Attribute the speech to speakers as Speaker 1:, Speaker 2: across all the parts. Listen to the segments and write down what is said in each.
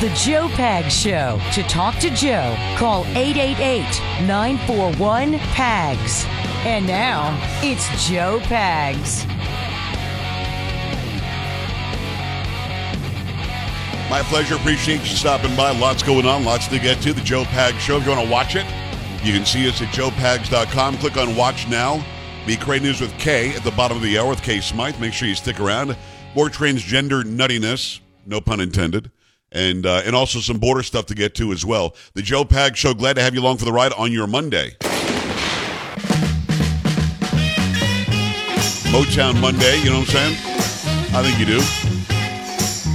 Speaker 1: the Joe Pag Show. To talk to Joe, call 888 941 PAGS. And now, it's Joe Pags.
Speaker 2: My pleasure. Appreciate you stopping by. Lots going on, lots to get to. The Joe Pag Show. If you want to watch it, you can see us at joepags.com. Click on Watch Now. Be Cray News with Kay at the bottom of the hour with Kay Smythe. Make sure you stick around. More transgender nuttiness, no pun intended, and uh, and also some border stuff to get to as well. The Joe Pag Show. Glad to have you along for the ride on your Monday. Motown Monday. You know what I'm saying? I think you do.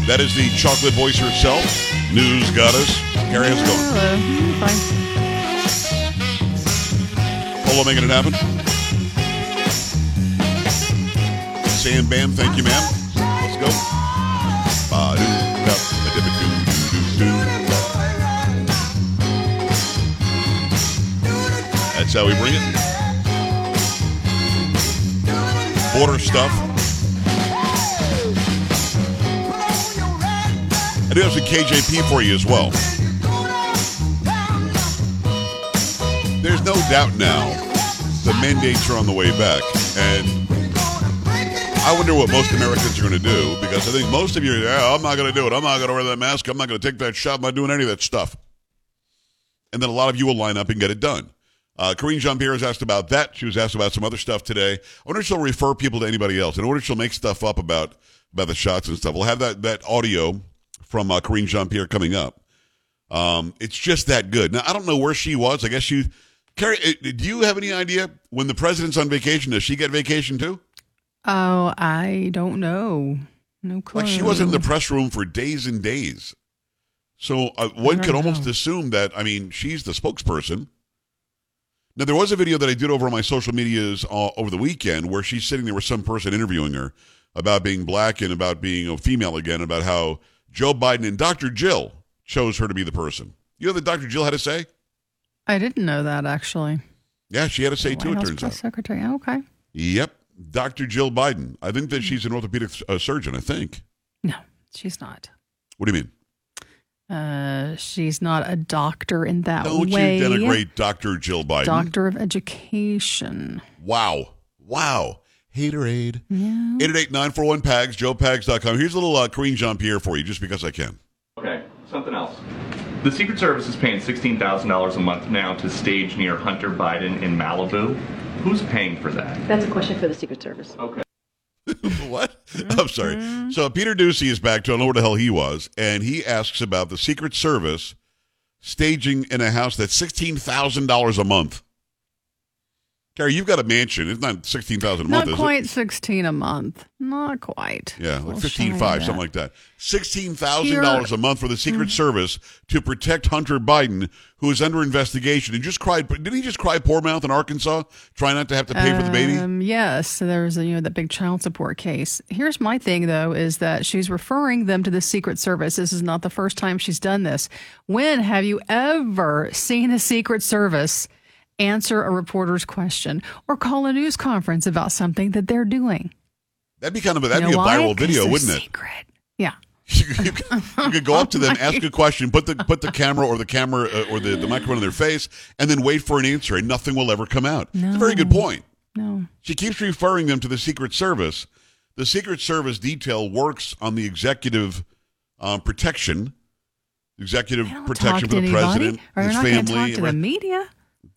Speaker 2: That is the chocolate voice herself. News goddess. Carrie, how's it going?
Speaker 3: Hello. Fine.
Speaker 2: Polo making it happen. Sam Bam, thank you, ma'am. Let's go. That's how we bring it. Border stuff. I do have some KJP for you as well. There's no doubt now the mandates are on the way back. And I wonder what most Americans are going to do because I think most of you are, yeah, I'm not going to do it. I'm not going to wear that mask. I'm not going to take that shot. I'm not doing any of that stuff. And then a lot of you will line up and get it done. Uh, Karine Jean Pierre was asked about that. She was asked about some other stuff today. I wonder if she'll refer people to anybody else. I wonder if she'll make stuff up about about the shots and stuff. We'll have that that audio from uh, Karine Jean Pierre coming up. Um, it's just that good. Now I don't know where she was. I guess you, Carrie. uh, Do you have any idea when the president's on vacation? Does she get vacation too?
Speaker 3: Oh, I don't know. No clue.
Speaker 2: Like she wasn't in the press room for days and days. So uh, one could almost assume that, I mean, she's the spokesperson. Now, there was a video that I did over on my social medias uh, over the weekend where she's sitting there with some person interviewing her about being black and about being a female again, about how Joe Biden and Dr. Jill chose her to be the person. You know what Dr. Jill had to say?
Speaker 3: I didn't know that actually.
Speaker 2: Yeah, she had to say too, it turns out.
Speaker 3: secretary. Okay.
Speaker 2: Yep. Dr. Jill Biden. I think that she's an orthopedic uh, surgeon, I think.
Speaker 3: No, she's not.
Speaker 2: What do you mean?
Speaker 3: Uh, she's not a doctor in that way.
Speaker 2: Don't
Speaker 3: way.
Speaker 2: you denigrate Dr. Jill Biden.
Speaker 3: Doctor of education.
Speaker 2: Wow. Wow. Haterade.
Speaker 3: Yeah.
Speaker 2: 888-941-PAGS, joepags.com. Here's a little uh, Karine Jean-Pierre for you, just because I can.
Speaker 4: Okay, something else. The Secret Service is paying $16,000 a month now to stage near Hunter Biden in Malibu. Who's paying for that?
Speaker 5: That's a question for the Secret Service.
Speaker 4: Okay.
Speaker 2: what? I'm sorry. Mm-hmm. So Peter Doocy is back to I don't know where the hell he was, and he asks about the Secret Service staging in a house that's $16,000 a month. Carrie, you've got a mansion. It's not 16000 a
Speaker 3: Not
Speaker 2: month, is
Speaker 3: quite 16 a month. Not quite.
Speaker 2: Yeah, like fifteen five, something like that. Sixteen thousand dollars a month for the Secret Service to protect Hunter Biden, who is under investigation. And just cried. Didn't he just cry poor mouth in Arkansas, trying not to have to pay for the baby?
Speaker 3: Um, yes, there's there you know that big child support case. Here's my thing though is that she's referring them to the Secret Service. This is not the first time she's done this. When have you ever seen the Secret Service answer a reporter's question or call a news conference about something that they're doing?
Speaker 2: That'd be kind of a, that'd
Speaker 3: You
Speaker 2: be a
Speaker 3: know
Speaker 2: viral video, wouldn't it?
Speaker 3: Secret. Yeah.
Speaker 2: you, could, you could go up to them, ask a question, put the put the camera or the camera uh, or the, the microphone in their face, and then wait for an answer, and nothing will ever come out. It's a very good point.
Speaker 3: No.
Speaker 2: She keeps referring them to the Secret Service. The Secret Service detail works on the executive um, protection, executive protection for the president, his family.
Speaker 3: talk to the media.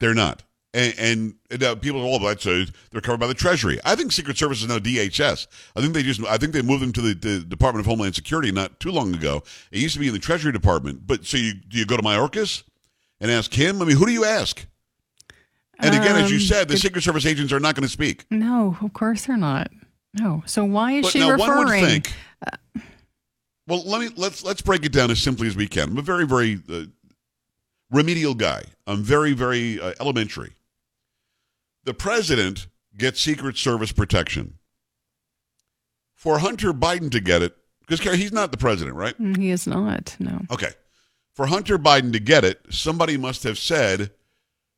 Speaker 2: They're not. And, and, and uh, people, oh, that's uh, they're covered by the Treasury. I think Secret Service is now DHS. I think they just, I think they moved them to the, the Department of Homeland Security not too long ago. It used to be in the Treasury Department. But so you, do you go to Mayorkas and ask him? I mean, who do you ask? And again, as you
Speaker 3: Um,
Speaker 2: said, the Secret Service agents are not going to speak.
Speaker 3: No, of course they're not. No. So why is
Speaker 2: But
Speaker 3: she
Speaker 2: now
Speaker 3: referring?
Speaker 2: one would think. well, let me let's let's break it down as simply as we can. I'm a very very uh, remedial guy. I'm very very uh, elementary. The president gets Secret Service protection. For Hunter Biden to get it, because he's not the president, right?
Speaker 3: Mm, He is not. No.
Speaker 2: Okay. For Hunter Biden to get it, somebody must have said,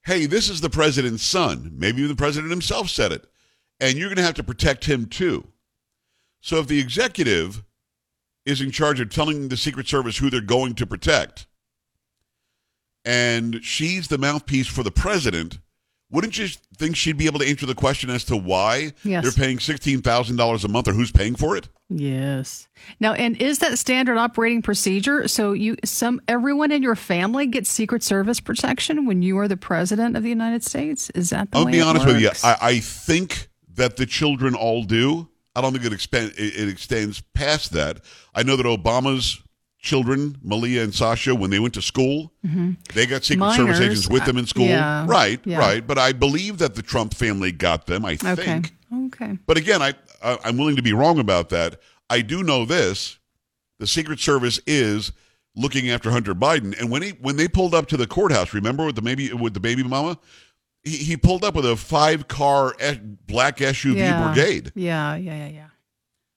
Speaker 2: hey, this is the president's son. Maybe the president himself said it. And you're going to have to protect him too. So if the executive is in charge of telling the Secret Service who they're going to protect, and she's the mouthpiece for the president, wouldn't you think she'd be able to answer the question as to why
Speaker 3: Yes.
Speaker 2: they're paying sixteen thousand dollars a month or who's paying for it?
Speaker 3: Yes. Now, and is that standard operating procedure? So you, some, everyone in your family gets Secret Service protection when you are the president of the United States. Is that the
Speaker 2: I'll be honest with you.
Speaker 3: works?
Speaker 2: I, I think that the children all do. I don't think it, expand, it, it extends past that. I know that Obama's children, Malia and Sasha, when they went to school, mm-hmm. they got Secret Service agents with them in uh, school.
Speaker 3: yeah,
Speaker 2: right,
Speaker 3: yeah.
Speaker 2: right. But I believe that the Trump family got them. I
Speaker 3: okay.
Speaker 2: think.
Speaker 3: Okay.
Speaker 2: But again, I, I I'm willing to be wrong about that. I do know this: the Secret Service is looking after Hunter Biden, and when he when they pulled up to the courthouse, remember with the maybe with the baby mama, he, he pulled up with a five car black SUV
Speaker 3: Yeah.
Speaker 2: brigade.
Speaker 3: Yeah. Yeah. Yeah. Yeah.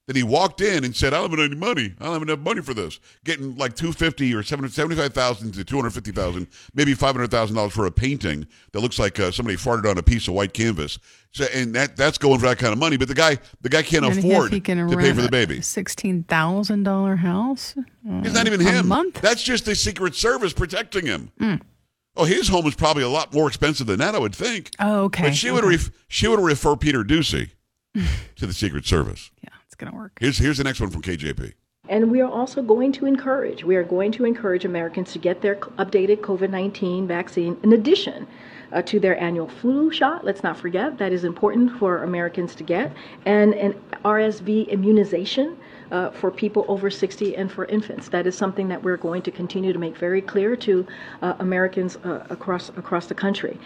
Speaker 2: Then he walked in and said, "I don't have any money. I don't have enough money for this." Getting like two fifty or seventy five thousand to two hundred fifty thousand, maybe five hundred thousand dollars for a painting that looks like uh, somebody farted on a piece of white canvas. So, and that that's going for that kind of money. But the guy, the guy can't
Speaker 3: And
Speaker 2: afford
Speaker 3: he can
Speaker 2: to pay for the baby.
Speaker 3: Sixteen thousand dollar house.
Speaker 2: It's not even
Speaker 3: a
Speaker 2: him.
Speaker 3: month?
Speaker 2: That's just the Secret Service protecting him.
Speaker 3: Hmm.
Speaker 2: Oh, his home is probably a lot more expensive than that, I would think.
Speaker 3: Oh, okay.
Speaker 2: But she would ref- she would refer Peter Doocy to the Secret Service.
Speaker 3: Yeah, it's gonna work.
Speaker 2: Here's here's the next one from KJP.
Speaker 5: And we are also going to encourage, we are going to encourage Americans to get their updated COVID 19 vaccine in addition uh, to their annual flu shot. Let's not forget that is important for Americans to get, and an RSV immunization. Uh, for people over 60 and for infants, that is something that we're going to continue to make very clear to uh, Americans uh, across across the country.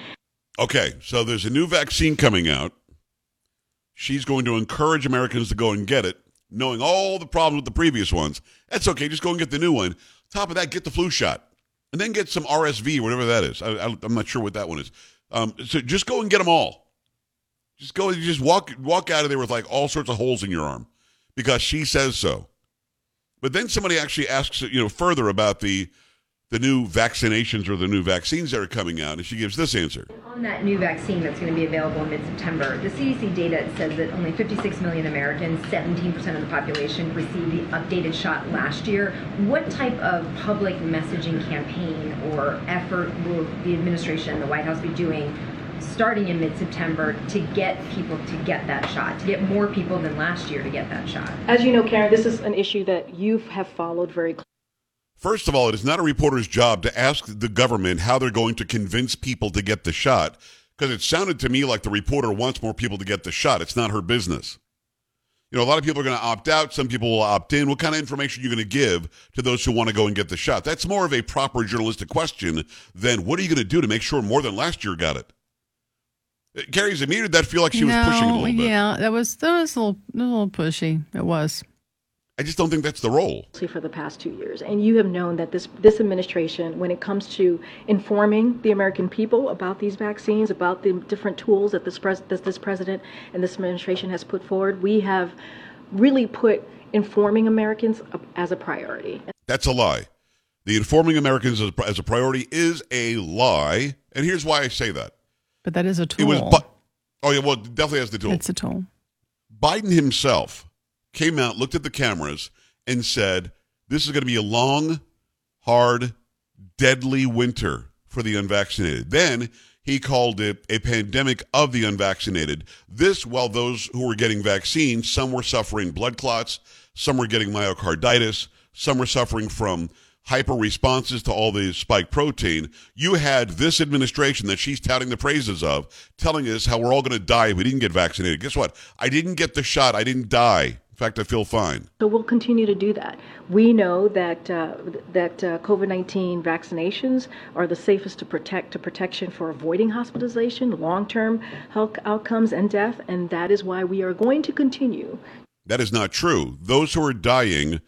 Speaker 2: Okay, so there's a new vaccine coming out. She's going to encourage Americans to go and get it, knowing all the problems with the previous ones. That's okay. Just go and get the new one. Top of that, get the flu shot, and then get some RSV, whatever that is. I, I'm not sure what that one is. Um, so just go and get them all. Just go. Just walk walk out of there with like all sorts of holes in your arm, because she says so. But then somebody actually asks, you know, further about the the new vaccinations or the new vaccines that are coming out, and she gives this answer.
Speaker 6: On that new vaccine that's going to be available in mid-September, the CDC data says that only 56 million Americans, 17% of the population, received the updated shot last year. What type of public messaging campaign or effort will the administration, the White House, be doing starting in mid-September to get people to get that shot, to get more people than last year to get that shot?
Speaker 5: As you know, Karen, this is an issue that you have followed very closely.
Speaker 2: First of all, it is not a reporter's job to ask the government how they're going to convince people to get the shot, because it sounded to me like the reporter wants more people to get the shot. It's not her business. You know, a lot of people are going to opt out. Some people will opt in. What kind of information are you going to give to those who want to go and get the shot? That's more of a proper journalistic question than what are you going to do to make sure more than last year got it? Uh, Carrie, to me, did that feel like she was pushing it a little bit?
Speaker 3: yeah, that was that was a little, a little pushy. It was.
Speaker 2: I just don't think that's the role.
Speaker 5: for the past two years. And you have known that this, this administration, when it comes to informing the American people about these vaccines, about the different tools that this, pres- that this president and this administration has put forward, we have really put informing Americans as a priority.
Speaker 2: That's a lie. The informing Americans as, as a priority is a lie, and here's why I say that.
Speaker 3: But that is a
Speaker 2: It
Speaker 3: tool.
Speaker 2: was, bu- oh yeah, well, it definitely has the tool.
Speaker 3: it's a tool.
Speaker 2: Biden himself came out, looked at the cameras, and said, "This is going to be a long, hard, deadly winter for the unvaccinated." Then he called it a pandemic of the unvaccinated. This, while those who were getting vaccines, some were suffering blood clots, some were getting myocarditis, some were suffering from hyper responses to all the spike protein. You had this administration that she's touting the praises of telling us how we're all going to die if we didn't get vaccinated. Guess what? I didn't get the shot. I didn't die. Fact, I feel fine.
Speaker 5: So we'll continue to do that. We know that uh, that uh, COVID-19 vaccinations are the safest to protect to protection for avoiding hospitalization, long-term health outcomes, and death, and that is why we are going to continue
Speaker 2: That is not true. Those who are dying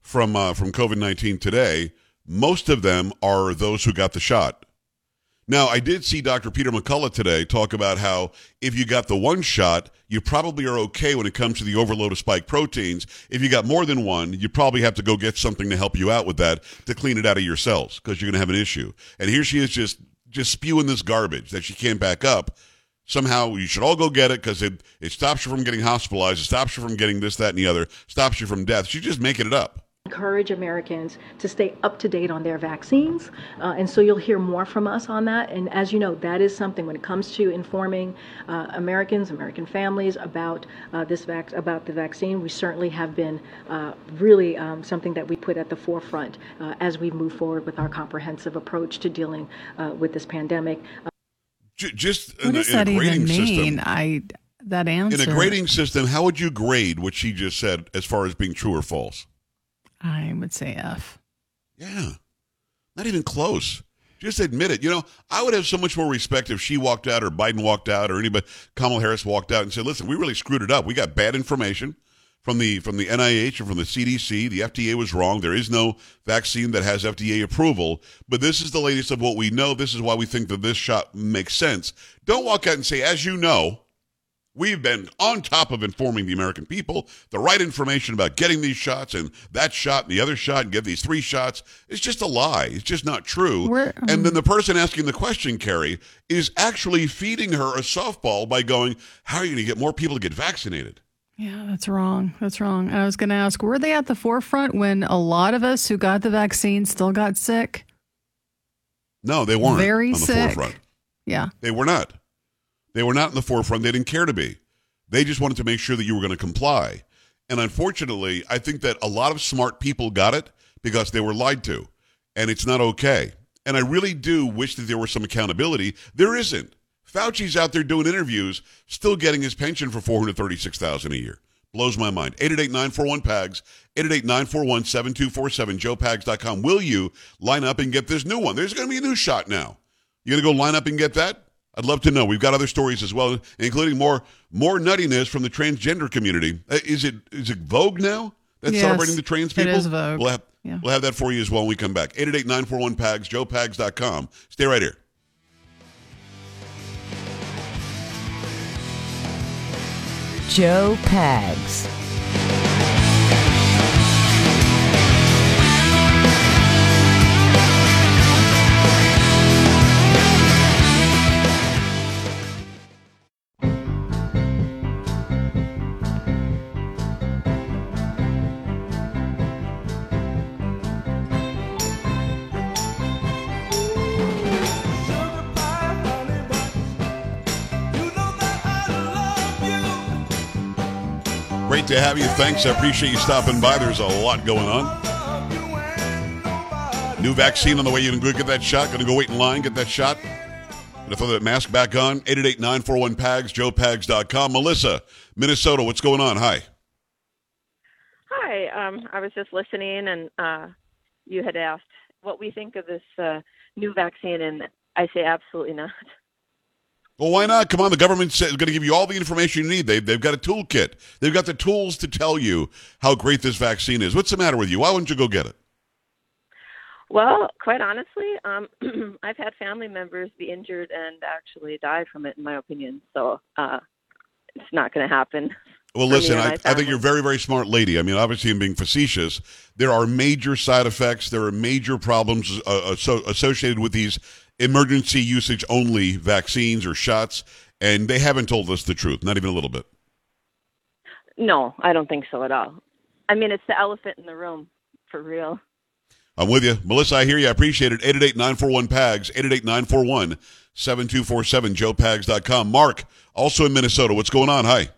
Speaker 2: from uh, from COVID nineteen today, most of them are those who got the shot. Now, I did see Dr. Peter McCullough today talk about how if you got the one shot, you probably are okay when it comes to the overload of spike proteins. If you got more than one, you probably have to go get something to help you out with that to clean it out of your cells because you're going to have an issue. And here she is just just spewing this garbage that she can't back up. Somehow you should all go get it because it, it stops you from getting hospitalized. It stops you from getting this, that, and the other. Stops you from death. She's just making it up.
Speaker 5: Encourage Americans to stay up to date on their vaccines. Uh, and so you'll hear more from us on that. And as you know, that is something when it comes to informing uh, Americans, American families about uh, this vac- about the vaccine, we certainly have been uh, really um, something that we put at the forefront uh, as we move forward with our comprehensive approach to dealing uh, with this pandemic.
Speaker 2: J- just
Speaker 3: What
Speaker 2: in,
Speaker 3: does
Speaker 2: in
Speaker 3: that even mean?
Speaker 2: system.
Speaker 3: I that answer.
Speaker 2: In a grading system, how would you grade what she just said as far as being true or false?
Speaker 3: I would say F.
Speaker 2: Yeah. Not even close. Just admit it. You know, I would have so much more respect if she walked out or Biden walked out or anybody Kamala Harris walked out and said, "Listen, we really screwed it up. We got bad information from the from the NIH and from the CDC. The FDA was wrong. There is no vaccine that has FDA approval, but this is the latest of what we know. This is why we think that this shot makes sense." Don't walk out and say, "As you know, We've been on top of informing the American people the right information about getting these shots and that shot and the other shot and get these three shots. It's just a lie. It's just not true.
Speaker 3: We're-
Speaker 2: and then um, the person asking the question, Carrie, is actually feeding her a softball by going, How are you going to get more people to get vaccinated?
Speaker 3: Yeah, that's wrong. That's wrong. And I was going to ask, were they at the forefront when a lot of us who got the vaccine still got sick?
Speaker 2: No, they weren't
Speaker 3: Very
Speaker 2: on the
Speaker 3: sick.
Speaker 2: forefront.
Speaker 3: Yeah.
Speaker 2: They were not. They were not in the forefront. They didn't care to be. They just wanted to make sure that you were going to comply. And unfortunately, I think that a lot of smart people got it because they were lied to. And it's not okay. And I really do wish that there was some accountability. There isn't. Fauci's out there doing interviews, still getting his pension for 436000 a year. Blows my mind. 888-941-PAGS, 888-941-7247, joepags.com. Will you line up and get this new one? There's going to be a new shot now. You going to go line up and get that? I'd love to know. We've got other stories as well, including more more nuttiness from the transgender community. Uh, Is it is it Vogue now that's
Speaker 3: Yes,
Speaker 2: celebrating the trans
Speaker 3: it
Speaker 2: people?
Speaker 3: is Vogue.
Speaker 2: We'll have,
Speaker 3: Yeah.
Speaker 2: we'll have that for you as well when we come back. 888-941-PAGS, joepags.com. Stay right here.
Speaker 1: Joe Pags.
Speaker 2: To have you. Thanks. I appreciate you stopping by. There's a lot going on. New vaccine on the way. You can go get that shot. Going to go wait in line, get that shot. Going to throw that mask back on. 888-941-PAGS, joepags.com. Melissa, Minnesota, what's going on? Hi.
Speaker 7: Hi, um, I was just listening, and uh, you had asked what we think of this uh, new vaccine, and I say absolutely not.
Speaker 2: Well, why not? Come on, the government's going to give you all the information you need. They've, they've got a toolkit. They've got the tools to tell you how great this vaccine is. What's the matter with you? Why wouldn't you go get it?
Speaker 7: Well, quite honestly, um, I've had family members be injured and actually die from it, in my opinion. So uh, it's not going to happen.
Speaker 2: Well, listen, I, I think you're a very, very smart lady. I mean, obviously, I'm being facetious. There are major side effects. There are major problems uh, asso- associated with these emergency usage only vaccines or shots, and they haven't told us the truth, not even a little bit.
Speaker 7: No, I don't think so at all. I mean, it's the elephant in the room, for real.
Speaker 2: I'm with you. Melissa, I hear you. I appreciate it. 888-941-PAGS, 888-941-7247, joepags.com. Mark, also in Minnesota. What's going on? Hi.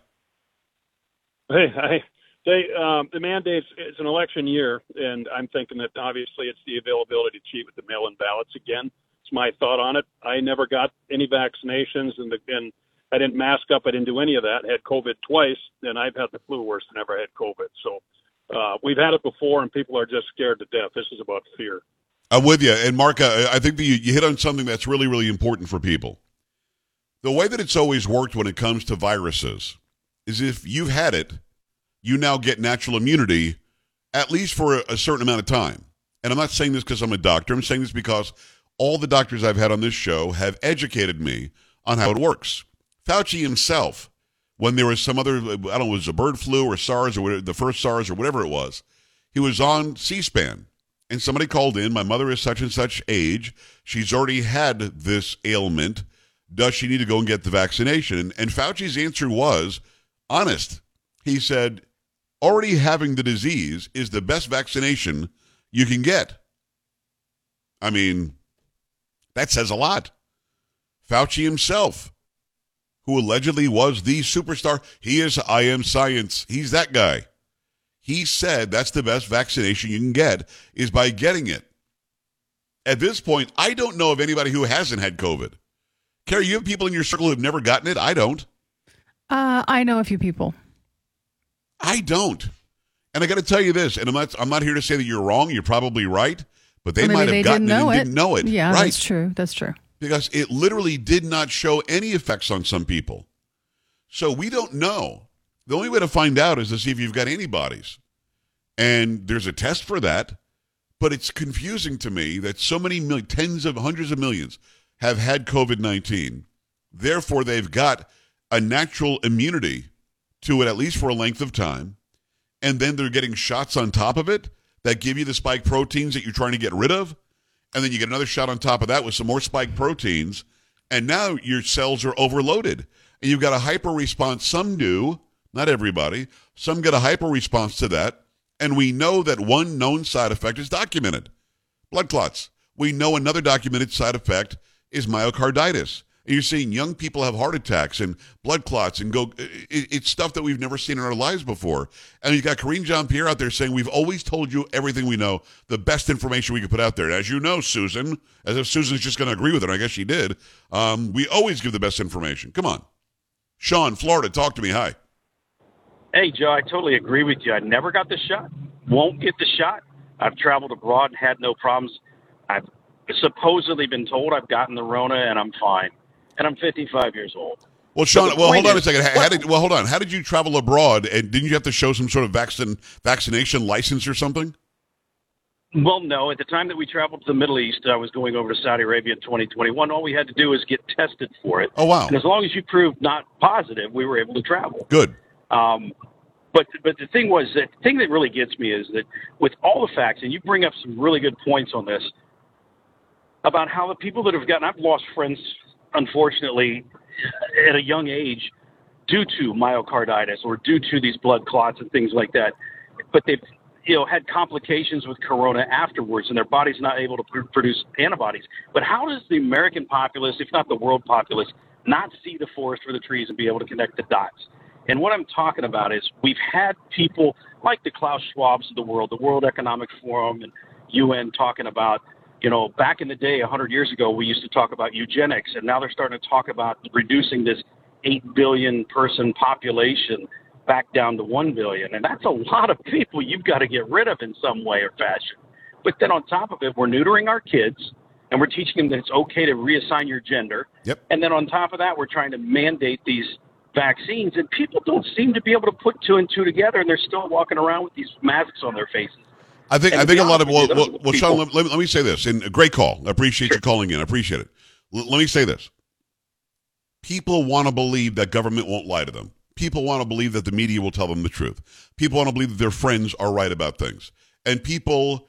Speaker 8: Hey, hey, they, um, the mandates. It's an election year, and I'm thinking that obviously it's the availability to cheat with the mail-in ballots again. My thought on it. I never got any vaccinations, and the, and I didn't mask up. I didn't do any of that. Had COVID twice, and I've had the flu worse than ever had COVID. So uh, we've had it before, and people are just scared to death. This is about fear.
Speaker 2: I'm with you. And Mark, I, I think that you, you hit on something that's really, really important for people. The way that it's always worked when it comes to viruses is if you've had it, you now get natural immunity, at least for a certain amount of time. And I'm not saying this because I'm a doctor. I'm saying this because all the doctors I've had on this show have educated me on how it works. Fauci himself, when there was some other, I don't know, it was a bird flu or SARS or whatever, the first SARS or whatever it was, he was on C-SPAN and somebody called in. My mother is such and such age. She's already had this ailment. Does she need to go and get the vaccination? And, and Fauci's answer was honest. He said, already having the disease is the best vaccination you can get. I mean, that says a lot. Fauci himself, who allegedly was the superstar, he is I am science. He's that guy. He said that's the best vaccination you can get is by getting it. At this point, I don't know of anybody who hasn't had COVID. Carrie, you have people in your circle who've never gotten it? I don't.
Speaker 3: Uh, I know a few people.
Speaker 2: I don't. And I got to tell you this, and I'm not, I'm not here to say that you're wrong. You're probably right, but they might have gotten
Speaker 3: didn't know
Speaker 2: it didn't know it.
Speaker 3: Yeah,
Speaker 2: right.
Speaker 3: that's true. That's true.
Speaker 2: because it literally did not show any effects on some people. So we don't know. The only way to find out is to see if you've got antibodies. And there's a test for that, but it's confusing to me that so many mil- tens of hundreds of millions have had COVID 19. Therefore, they've got a natural immunity to it, at least for a length of time. And then they're getting shots on top of it that give you the spike proteins that you're trying to get rid of and then you get another shot on top of that with some more spike proteins, and now your cells are overloaded. And you've got a hyper response. Some do, not everybody. Some get a hyper response to that. And we know that one known side effect is documented blood clots. We know another documented side effect is myocarditis. You're seeing young people have heart attacks and blood clots and go, it- it's stuff that we've never seen in our lives before. And you've got Karine Jean Pierre out there saying, We've always told you everything we know, the best information we could put out there. And as you know, Susan, as if Susan's just going to agree with it, I guess she did, um, we always give the best information. Come on. Sean, Florida, talk to me. Hi.
Speaker 9: Hey, Joe, I totally agree with you. I never got the shot, won't get the shot. I've traveled abroad and had no problems. I've supposedly been told I've gotten the Rona and I'm fine. And I'm 55 years old.
Speaker 2: Well, Sean,
Speaker 9: the
Speaker 2: well, hold on a second. How, how did, well, hold on. How did you travel abroad, and didn't you have to show some sort of vaccine vaccination license or something?
Speaker 9: Well, no. At the time that we traveled to the Middle East, I was going over to Saudi Arabia in 2021. All we had to do was get tested for it.
Speaker 2: Oh, wow.
Speaker 9: And as long as you proved not positive, we were able to travel.
Speaker 2: Good.
Speaker 9: Um, but but the thing was that the thing that really gets me is that with all the facts, and you bring up some really good points on this about how the people that have gotten I've lost friends, unfortunately, at a young age due to myocarditis or due to these blood clots and things like that. But they've you know had complications with corona afterwards, and their body's not able to pr- produce antibodies. But how does the American populace, if not the world populace, not see the forest for the trees and be able to connect the dots? And what I'm talking about is we've had people like the Klaus Schwabs of the world, the World Economic Forum and UN talking about, you know, back in the day, 100 years ago, we used to talk about eugenics, and now they're starting to talk about reducing this 8 billion person population back down to 1 billion. And that's a lot of people you've got to get rid of in some way or fashion. But then on top of it, we're neutering our kids and we're teaching them that it's okay to reassign your gender.
Speaker 2: Yep.
Speaker 9: And then on top of that, we're trying to mandate these vaccines, and people don't seem to be able to put two and two together, and they're still walking around with these masks on their faces.
Speaker 2: I think I think a lot of well, well, well Sean, let, let, let me say this, and a great call. I appreciate you calling in. I appreciate it. L- let me say this: people want to believe that government won't lie to them. People want to believe that the media will tell them the truth. People want to believe that their friends are right about things, and people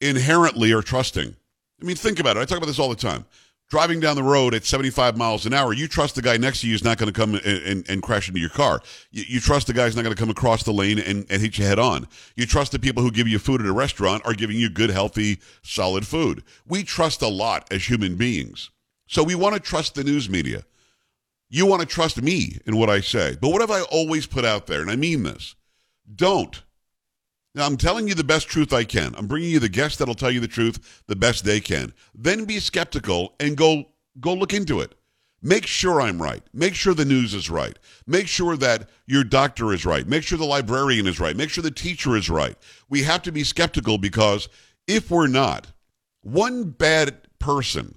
Speaker 2: inherently are trusting. I mean, think about it. I talk about this all the time. Driving down the road at 75 miles an hour, you trust the guy next to you is not going to come and, and, and crash into your car. You, you trust the guy's not going to come across the lane and, and hit you head on. You trust the people who give you food at a restaurant are giving you good, healthy, solid food. We trust a lot as human beings. So we want to trust the news media. You want to trust me in what I say. But what have I always put out there? And I mean this. Don't. Now, I'm telling you the best truth I can. I'm bringing you the guests that'll tell you the truth the best they can. Then be skeptical and go go look into it. Make sure I'm right. Make sure the news is right. Make sure that your doctor is right. Make sure the librarian is right. Make sure the teacher is right. We have to be skeptical because if we're not, one bad person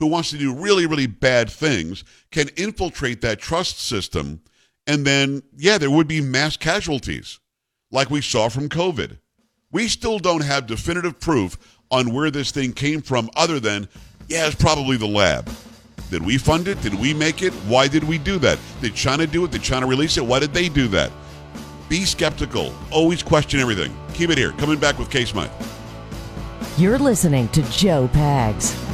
Speaker 2: who wants to do really, really bad things can infiltrate that trust system. And then, yeah, there would be mass casualties like we saw from COVID. We still don't have definitive proof on where this thing came from other than, yeah, it's probably the lab. Did we fund it? Did we make it? Why did we do that? Did China do it? Did China release it? Why did they do that? Be skeptical. Always question everything. Keep it here. Coming back with Kay Smythe.
Speaker 1: You're listening to Joe Pags.